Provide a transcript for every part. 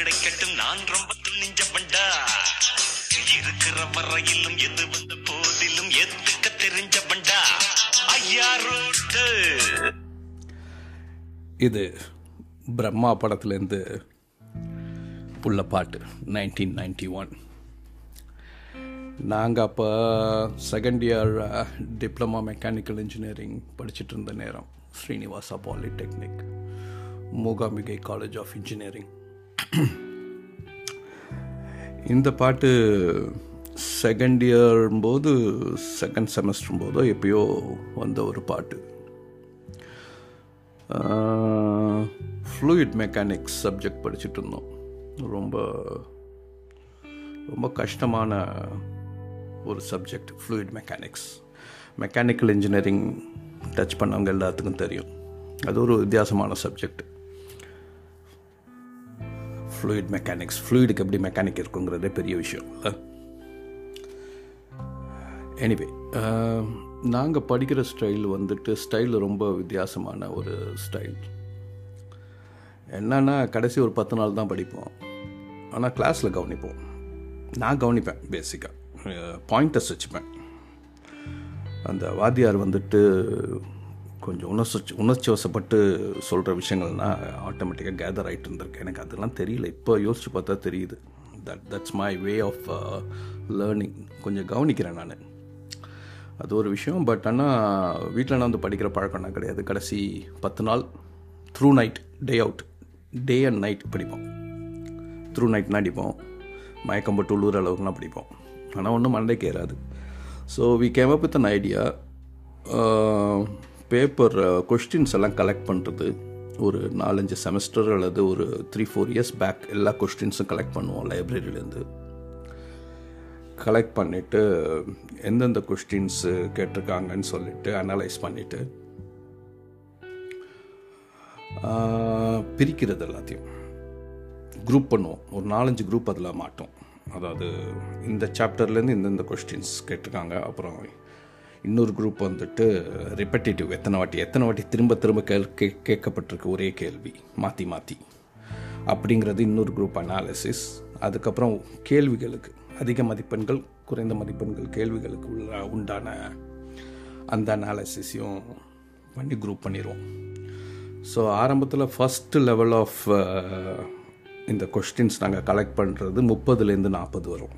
கிடைக்கட்டும் நான் ரொம்ப துணிஞ்சவன்டா இருக்கிற வரையிலும் எது வந்த போதிலும் எதுக்க தெரிஞ்சவன்டா ஐயா ரோட்டு. இது பிரம்மா படத்துலேருந்து புள்ள பாட்டு நைன்டீன் நைன்டி ஒன் நாங்கள் அப்போ second year diploma mechanical engineering படிச்சுட்டு இருந்த நேரம். Srinivasa polytechnic Mookambika college of engineering இந்த பாட்டு செகண்ட் இயர் போது செகண்ட் செமஸ்டர் போதோ எப்பயோ வந்த ஒரு பாட்டு. ஃப்ளூயிட் மெக்கானிக்ஸ் சப்ஜெக்ட் படிச்சுட்டு இருந்தோம். ரொம்ப ரொம்ப கஷ்டமான ஒரு subject fluid mechanics mechanical engineering touch பண்ணவங்க எல்லாத்துக்கும் தெரியும். அது ஒரு வித்தியாசமான சப்ஜெக்ட் ஃப்ளூயிட் மெக்கானிக்ஸ் ஃப்ளூயிடுக்கு எப்படி மெக்கானிக் இருக்குங்கிறதே பெரிய விஷயம் இல்லை? எனிவே நாங்கள் படிக்கிற ஸ்டைல் வந்துட்டு ஸ்டைல் ரொம்ப வித்தியாசமான ஒரு ஸ்டைல் என்னன்னா கடைசி ஒரு பத்து நாள் தான் படிப்போம். ஆனால் கிளாஸில் கவனிப்போம். நான் கவனிப்பேன் பேசிக்காக பாயிண்டர்ஸ் வச்சுப்பேன் அந்த வாத்தியார் வந்துட்டு கொஞ்சம் உணர்ச்சி உணர்ச்சி வசப்பட்டு சொல்கிற விஷயங்கள்னால் ஆட்டோமேட்டிக்காக கேதர் ஆகிட்டு இருந்திருக்கு. எனக்கு அதெல்லாம் தெரியல. இப்போ யோசித்து பார்த்தா தெரியுது. That that's my way of learning கொஞ்சம் கவனிக்கிறேன் நான். அது ஒரு விஷயம். பட் ஆனால் வீட்டில் நான் வந்து படிக்கிற பழக்கம்னா கிடையாது. கடைசி பத்து நாள் through night day out day and night படிப்போம். த்ரூ நைட்னா அடிப்போம். மயக்கம் போட்டு உள்ளூர் அளவுக்குலாம் படிப்போம். ஆனால் ஒன்றும் மண்டைக்கு ஏறாது. So we came up with an idea paper questions uh, எல்லாம் கலெக்ட் பண்ணுறது ஒரு நாலஞ்சு செமஸ்டர் அல்லது ஒரு த்ரீ ஃபோர் இயர்ஸ் பேக் எல்லா கொஸ்டின்ஸும் கலெக்ட் பண்ணுவோம் லைப்ரரியிலேருந்து கலெக்ட் பண்ணிவிட்டு எந்தெந்த கொஸ்டின்ஸு கேட்டிருக்காங்கன்னு சொல்லிட்டு அனலைஸ் பண்ணிவிட்டு பிரிக்கிறது எல்லாத்தையும். குரூப் பண்ணுவோம். ஒரு நாலஞ்சு குரூப் அதில் மாட்டோம். அதாவது இந்த சாப்டர்லேருந்து இந்தந்த கொஸ்டின்ஸ் கேட்டிருக்காங்க அப்புறம் இன்னொரு குரூப் வந்துட்டு ரிப்பட்டேட்டிவ் எத்தனை வாட்டி எத்தனை வாட்டி திரும்ப திரும்ப கேள் கே கேட்கப்பட்டிருக்கு ஒரே கேள்வி. மாற்றி மாற்றி அப்படிங்கிறது இன்னொரு குரூப் அனாலிசிஸ் அதுக்கப்புறம் கேள்விகளுக்கு. அதிக மதிப்பெண்கள் குறைந்த மதிப்பெண்கள் கேள்விகளுக்கு உள்ள உண்டான அந்த அனாலிசிஸையும் பண்ணி குரூப் பண்ணிடுவோம் ஸோ ஆரம்பத்தில் ஃபஸ்ட்டு லெவல் ஆஃப் இந்த கொஸ்டின்ஸ் நாங்கள் கலெக்ட் பண்ணுறது முப்பதுலேருந்து நாற்பது வரும்.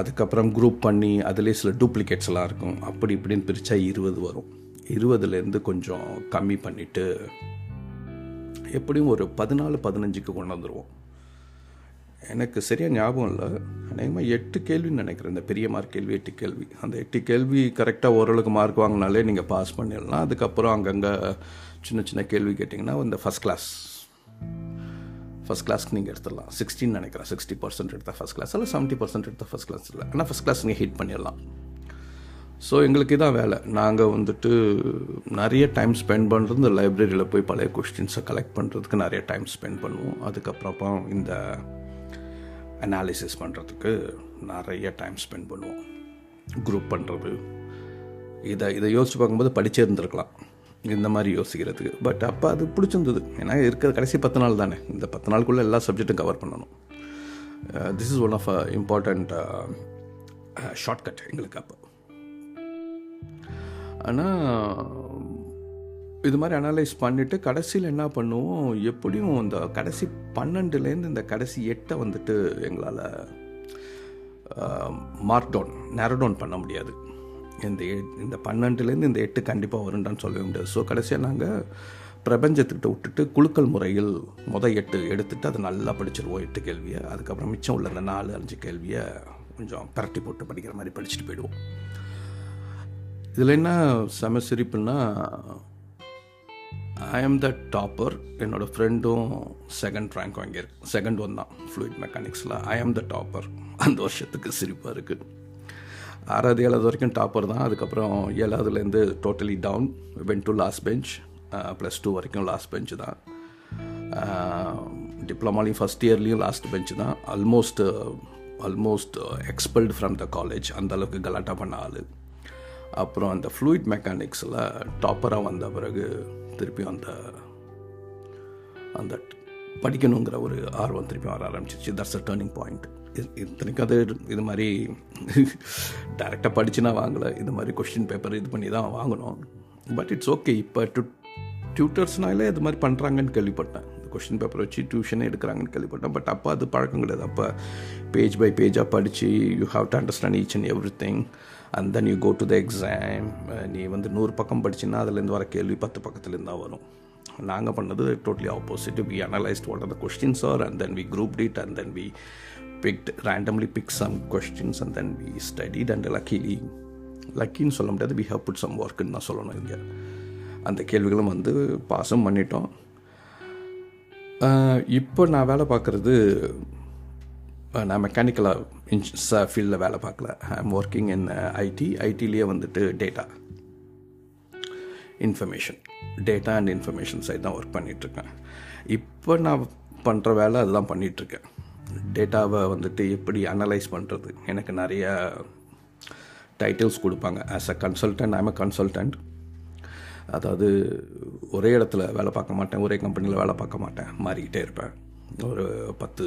அதுக்கப்புறம் குரூப் பண்ணி அதுலேயே சில டூப்ளிகேட்ஸ் எல்லாம் இருக்கும். அப்படி இப்படின்னு பிரித்தா இருபது வரும். இருபதுலேருந்து கொஞ்சம் கம்மி பண்ணிவிட்டு எப்படியும் ஒரு பதினாலு பதினஞ்சுக்கு கொண்டு வந்துடுவோம் எனக்கு சரியாக ஞாபகம் இல்லை. அநேகமாக எட்டு கேள்வின்னு நினைக்கிறேன். இந்த பெரிய மார்க் கேள்வி எட்டு கேள்வி. அந்த எட்டு கேள்வி கரெக்டாக ஓரளவுக்கு மார்க் வாங்கினாலே நீங்கள் பாஸ் பண்ணிடலாம். அதுக்கப்புறம் அங்கங்கே சின்ன சின்ன கேள்வி கேட்டிங்கன்னா இந்த ஃபஸ்ட் கிளாஸ் ஃபஸ்ட் கிளாஸ்க்கு நீங்கள் எடுத்துடலாம். சிக்ஸ்டின் நினைக்கிறேன். சிக்ஸ்டி பர்சன்ட் எடுத்தால் ஃபஸ்ட் கிளாஸ் இல்லை செவன்ட்டி பர்சன்ட் எடுத்தால் ஃபஸ்ட் கிளாஸ் இல்லை. ஆனால் ஃபஸ்ட் கிளாஸ் நீங்கள் ஹிட் பண்ணிடலாம். ஸோ எங்களுக்கு இதான் வேலை. நாங்கள் வந்துட்டு நிறைய டைம் ஸ்பெண்ட் பண்ணுறது இந்த லைப்ரரியில் போய் பழைய கொஸ்டின்ஸை கலெக்ட் பண்ணுறதுக்கு நிறைய டைம் ஸ்பெண்ட் பண்ணுவோம். அதுக்கப்புறம் இந்த அனாலிசிஸ் பண்ணுறதுக்கு நிறைய டைம் ஸ்பெண்ட் பண்ணுவோம். குரூப் பண்ணுறது இதை இதை யோசிச்சு பார்க்கும்போது படிச்சே இருந்திருக்கலாம் இந்த மாதிரி யோசிக்கிறதுக்கு. பட் அப்போ அது பிடிச்சிருந்தது. ஏன்னா இருக்கிற கடைசி பத்து நாள் தானே. இந்த பத்து நாளுக்குள்ளே எல்லா சப்ஜெக்ட்டும் கவர் பண்ணணும். This is one of a important shortcut எங்களுக்கு அப்போ. ஆனால் இது மாதிரி அனலைஸ் பண்ணிவிட்டு கடைசியில் என்ன பண்ணுவோம்? எப்படியும் இந்த கடைசி பன்னெண்டுலேருந்து இந்த கடைசி எட்டை வந்துட்டு எங்களால் மார்க் டவுன் நேரோ டவுன் பண்ண முடியாது. இந்த இந்த பன்னெண்டுலேருந்து இந்த எட்டு கண்டிப்பாக வருண்டான்னு சொல்லவே முடியாது. ஸோ கடைசியாக நாங்கள் பிரபஞ்சத்துக்கிட்ட விட்டுட்டு குழுக்கள் முறையில் முத எட்டு எடுத்துட்டு அதை நல்லா படிச்சிருவோம் எட்டு கேள்வியை. அதுக்கப்புறம் மிச்சம் உள்ள அந்த நாலு அஞ்சு கேள்வியை கொஞ்சம் பரட்டி போட்டு படிக்கிற மாதிரி படிச்சுட்டு போயிடுவோம். இதில் என்ன செம சிரிப்புன்னா ஐ ஆம் த டாப்பர் என்னோடய ஃப்ரெண்டும் செகண்ட் ரேங்க் வாங்கியிருக்கு. செகண்ட் ஒன் தான் ஃப்ளூயிட் மெக்கானிக்ஸில் ஐ ஆம் த டாப்பர் அந்த வருஷத்துக்கு சிரிப்பாக இருக்குது ஆறாவது ஏழாவது வரைக்கும் டாப்பர் தான். அதுக்கப்புறம் ஏழாவதுலேருந்து totally down went to last bench plus two வரைக்கும் லாஸ்ட் பெஞ்ச் தான். டிப்ளமாலையும் ஃபஸ்ட் இயர்லேயும் லாஸ்ட் பெஞ்ச் தான். Almost almost expelled from the college அந்தளவுக்கு கலாட்டா பண்ண ஆள். அப்புறம் அந்த ஃப்ளூயிட் மெக்கானிக்ஸில் டாப்பராக வந்த பிறகு திருப்பி அந்த அந்த படிக்கணுங்கிற ஒரு ஆர்வம் திருப்பி வர ஆரம்பிச்சிச்சு. தட்ஸ் அ டேர்னிங் பாயிண்ட் இத்தனைக்கும் அது இது மாதிரி டேரெக்டாக படித்து நான் வாங்கலை. இது மாதிரி கொஷின் பேப்பர் இது பண்ணி தான் வாங்கணும். பட் இட்ஸ் ஓகே இப்போ டு டியூட்டர்ஸ்னாலே இது மாதிரி பண்ணுறாங்கன்னு கேள்விப்பட்டேன். கொஷின் பேப்பர் வச்சு டியூஷனே எடுக்கிறாங்கன்னு கேள்விப்பட்டேன். பட் அப்போ அது பழக்கம் கிடையாது. அப்போ பேஜ் பை பேஜாக படித்து you have to understand each and everything and then you go to the exam நீ வந்து நூறு பக்கம் படிச்சின்னா அதுலேருந்து வர கேள்வி பத்து பக்கத்துலேருந்து தான் வரும். நாங்கள் பண்ணது totally opposite we analysed what are the questions are and then we grouped and then we picked randomly pick some questions and then we studied and luckily லக்கின்னு சொல்ல முடியாது வி ஹவ் புட் சம் ஒர்க்குன்னு தான் சொல்லணும் இங்கே. அந்த கேள்விகளும் வந்து பாஸும் பண்ணிட்டோம். இப்போ நான் வேலை பார்க்குறது நான் மெக்கானிக்கலாக இன்ஸ் ஃபீல்டில் வேலை பார்க்கல. I am working in IT ஐடிலேயே வந்துட்டு data information data and information side தான் ஒர்க் பண்ணிகிட்ருக்கேன் இப்போ நான் பண்ணுற வேலை அதுதான் பண்ணிகிட்ருக்கேன் டேட்டாவை வந்துட்டு எப்படி அனலைஸ் பண்ணுறது எனக்கு நிறைய டைட்டில்ஸ் கொடுப்பாங்க. As a consultant I'm a consultant அதாவது ஒரே இடத்துல வேலை பார்க்க மாட்டேன் ஒரே கம்பெனியில் வேலை பார்க்க மாட்டேன் மாறிக்கிட்டே இருப்பேன். ஒரு பத்து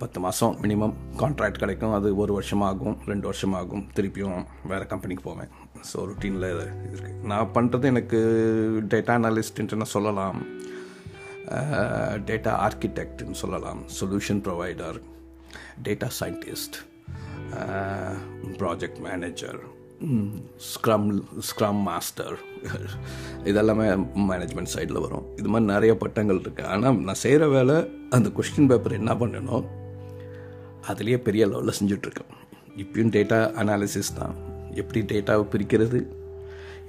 பத்து மாதம் மினிமம் கான்ட்ராக்ட் கிடைக்கும். அது ஒரு வருஷமாகும் ரெண்டு வருஷமாகும். திருப்பியும் வேறு கம்பெனிக்கு போவேன். ஸோ ருட்டீனில் இருக்குது நான் பண்ணுறது எனக்கு டேட்டா அனாலிஸ்ட்ன்ட்டு சொல்லலாம். டேட்டா ஆர்கிடெக்ட்னு சொல்லலாம் solution provider data scientist project manager scrum scrum master இதெல்லாமே மேனேஜ்மெண்ட் சைடில் வரும். இது மாதிரி நிறைய பட்டங்கள் இருக்குது ஆனால் நான் செய்கிற வேலை அந்த கொஸ்டின் பேப்பர் என்ன பண்ணணும் அதுலேயே பெரிய லெவலில் செஞ்சிட்ருக்கேன். இப்பயும் டேட்டா அனாலிசிஸ் தான். எப்படி டேட்டாவை பிரிக்கிறது?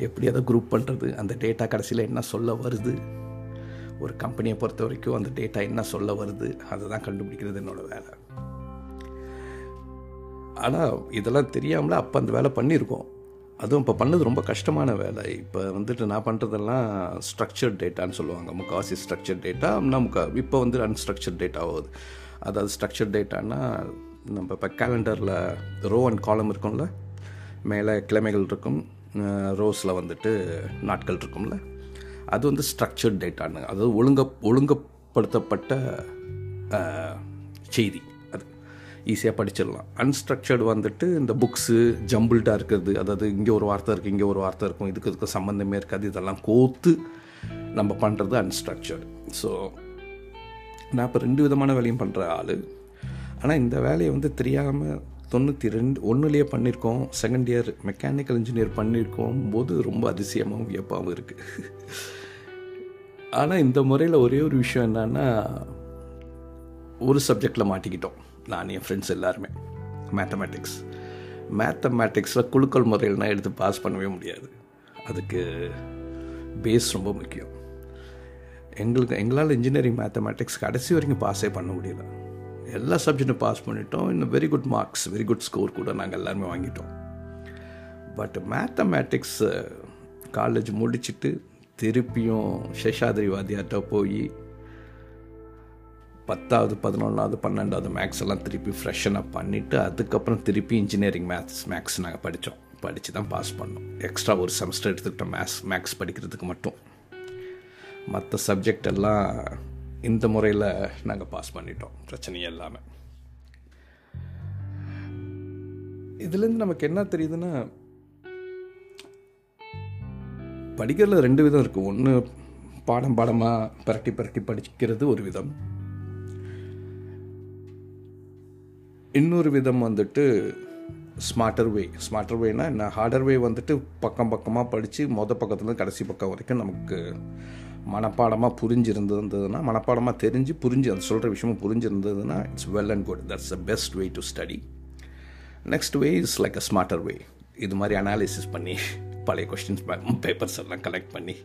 எப்படி அதை குரூப் பண்ணுறது அந்த டேட்டா கடைசியில் என்ன சொல்ல வருது? ஒரு கம்பெனியை பொறுத்த வரைக்கும் அந்த டேட்டா என்ன சொல்ல வருது அதை தான் கண்டுபிடிக்கிறது என்னோடய வேலை. ஆனால் இதெல்லாம் தெரியாமல அப்போ அந்த வேலை பண்ணியிருக்கோம். அதுவும் இப்போ பண்ணது ரொம்ப கஷ்டமான வேலை. இப்போ வந்துட்டு நான் பண்ணுறதெல்லாம் ஸ்ட்ரக்சர்ட் டேட்டான்னு சொல்லுவாங்க. முக்காவாசி ஸ்ட்ரக்சர் டேட்டா முக்கா இப்போ வந்து அன்ஸ்ட்ரக்சர்ட் டேட்டா ஆகுது. அதாவது ஸ்ட்ரக்சர் டேட்டானா நம்ம இப்போ கேலண்டரில் ரோ அண்ட் காலம் இருக்கும்ல மேலே கிழமைகள் இருக்கும் ரோஸில் வந்துட்டு நாட்கள் இருக்கும்ல. அது வந்து ஸ்ட்ரக்சர்ட் டேட்டான்னு அதாவது ஒழுங்க ஒழுங்கப்படுத்தப்பட்ட செய்தி. அது ஈஸியாக படிச்சிடலாம். அன்ஸ்ட்ரக்சர்டு வந்துட்டு இந்த புக்ஸு ஜம்பிள்டாக இருக்கிறது. அதாவது இங்கே ஒரு வார்த்தை இருக்குது இங்கே ஒரு வார்த்தை இருக்கும். இதுக்கு இதுக்கு சம்மந்தமே இருக்காது. இதெல்லாம் கோத்து நம்ம பண்ணுறது அன்ஸ்ட்ரக்சர்டு ஸோ நான் இப்போ ரெண்டு விதமான வேலையும் பண்ணுற ஆள். ஆனால் இந்த வேலையை வந்து தெரியாமல் தொண்ணூற்றி ரெண்டு ஒன்றுலேயே பண்ணியிருக்கோம் செகண்ட் இயர் மெக்கானிக்கல் இன்ஜினியர் பண்ணியிருக்கோம் போது ரொம்ப அதிசயமாகவும் வியப்பாகவும் இருக்குது ஆனால் இந்த முறையில் ஒரே ஒரு விஷயம் என்னன்னா ஒரு சப்ஜெக்டில் மாட்டிக்கிட்டோம். நான் என் ஃப்ரெண்ட்ஸ் எல்லாருமே. மேத்தமேட்டிக்ஸ் மேத்தமேட்டிக்ஸில் குழுக்கள் முறையில்னா எடுத்து பாஸ் பண்ணவே முடியாது. அதுக்கு பேஸ் ரொம்ப முக்கியம். எங்களுக்கு எங்களால் இன்ஜினியரிங் மேத்தமேட்டிக்ஸ் கடைசி வரைக்கும் பாஸே பண்ண முடியல. எல்லா சப்ஜெக்டும் பாஸ் பண்ணிட்டோம். இன்னும் very good marks very good score கூட நாங்கள் எல்லாருமே வாங்கிட்டோம். பட் மேத்தமேட்டிக்ஸ் காலேஜ் முடிச்சுட்டு திருப்பியும் சேஷாதிரி வாத்தியார்கிட்ட போய் பத்தாவது பதினொன்றாவது பன்னெண்டாவது மேக்ஸ் எல்லாம் திருப்பி ஃப்ரெஷ்ஷனாக பண்ணிவிட்டு அதுக்கப்புறம் திருப்பி இன்ஜினியரிங் மேத்ஸ் மேக்ஸ் நாங்கள் படித்தோம் படித்து தான் பாஸ் பண்ணோம். எக்ஸ்ட்ரா ஒரு செமஸ்டர் எடுத்துக்கிட்டோம் மேத்ஸ் மேக்ஸ் படிக்கிறதுக்கு மட்டும். மற்ற சப்ஜெக்ட் எல்லாம் இந்த முறையில் நாங்கள் பாஸ் பண்ணிட்டோம். பிரச்சனையே இல்லாமல் இதுலேருந்து நமக்கு என்ன தெரியுதுன்னா படிக்கிறதுல ரெண்டு விதம் இருக்குது ஒன்று பாடம் பாடமாக பரட்டி பரட்டி படிக்கிறது ஒரு விதம். இன்னொரு விதம் வந்துட்டு ஸ்மார்ட்டர் வே ஸ்மார்ட்டர் வேனா என்ன? ஹார்டர் வே வந்துட்டு பக்கம் பக்கமாக படித்து மொதல் பக்கத்துலேருந்து கடைசி பக்கம் வரைக்கும் நமக்கு மனப்பாடமாக புரிஞ்சிருந்ததுன்னா மனப்பாடமாக தெரிஞ்சு புரிஞ்சு அது சொல்கிற விஷயமும் புரிஞ்சிருந்ததுன்னா it's well and good that's the best way to study next way is like a smarter way இது மாதிரி அனாலிசிஸ் பண்ணி பழைய கொஸ்டின்ஸ் பேப்பர்ஸ் எல்லாம் கலெக்ட் பண்ணி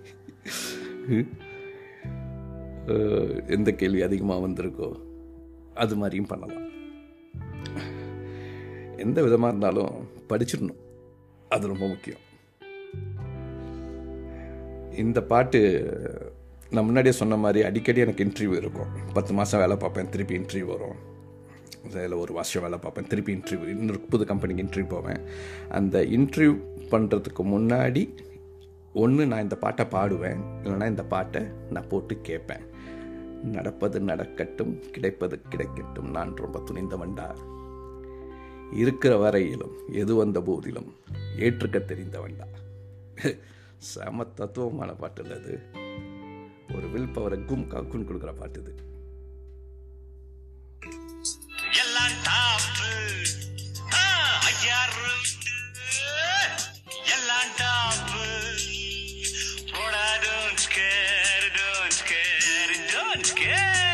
எந்த கேள்வி அதிகமாக வந்திருக்கோ அது மாதிரியும் பண்ணலாம். எந்த விதமாக இருந்தாலும் படிச்சிடணும். அது ரொம்ப முக்கியம். இந்த பாட்டு நான் முன்னாடியே சொன்ன மாதிரி அடிக்கடி எனக்கு இன்டர்வியூ இருக்கும். பத்து மாதம் வேலை பார்ப்பேன் திருப்பி இன்டர்வியூ வரும். அதில் ஒரு வருஷம் வேலை பார்ப்பேன் திருப்பி இன்டர்வியூ இன்னொரு புது கம்பெனிக்கு இன்டர்வியூ போவேன். அந்த இன்டர்வியூ பண்ணுறதுக்கு முன்னாடி ஒன்று நான் இந்த பாட்டை பாடுவேன். இல்லைன்னா இந்த பாட்டை நான் போட்டு கேட்பேன். நடப்பது நடக்கட்டும் கிடைப்பது கிடைக்கட்டும் நான் ரொம்ப துணிந்தவன்டா. இருக்கிற வரையிலும் எது வந்த போதிலும் ஏற்றுக்க தெரிந்தவன்டா. செம தத்துவமான பாட்டு இல்லை அது. ஒரு வில் பவரை கும் காக்குன்னு கொடுக்குற பாட்டு இது. Yeah!